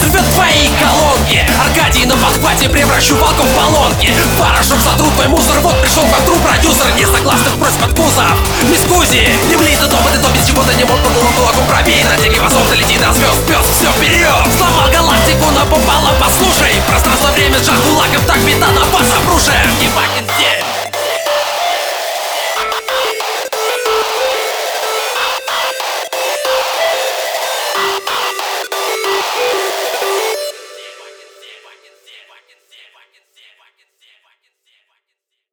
срывет твои колонки Аркадий на подхвате превращу волков в баллонки. Барышев затру твой мусор, вот пришел как тру продюсер не Несогласных просьб от кузов. Не скузи, не влей до дома, ты то без чего ты не мог под кулаком пробей На тех вазов ты лети до звезд, пес, все вперед Сломал галактику, напопала, послушай. Пространство, время, жар кулаков, так беда на вас обрушим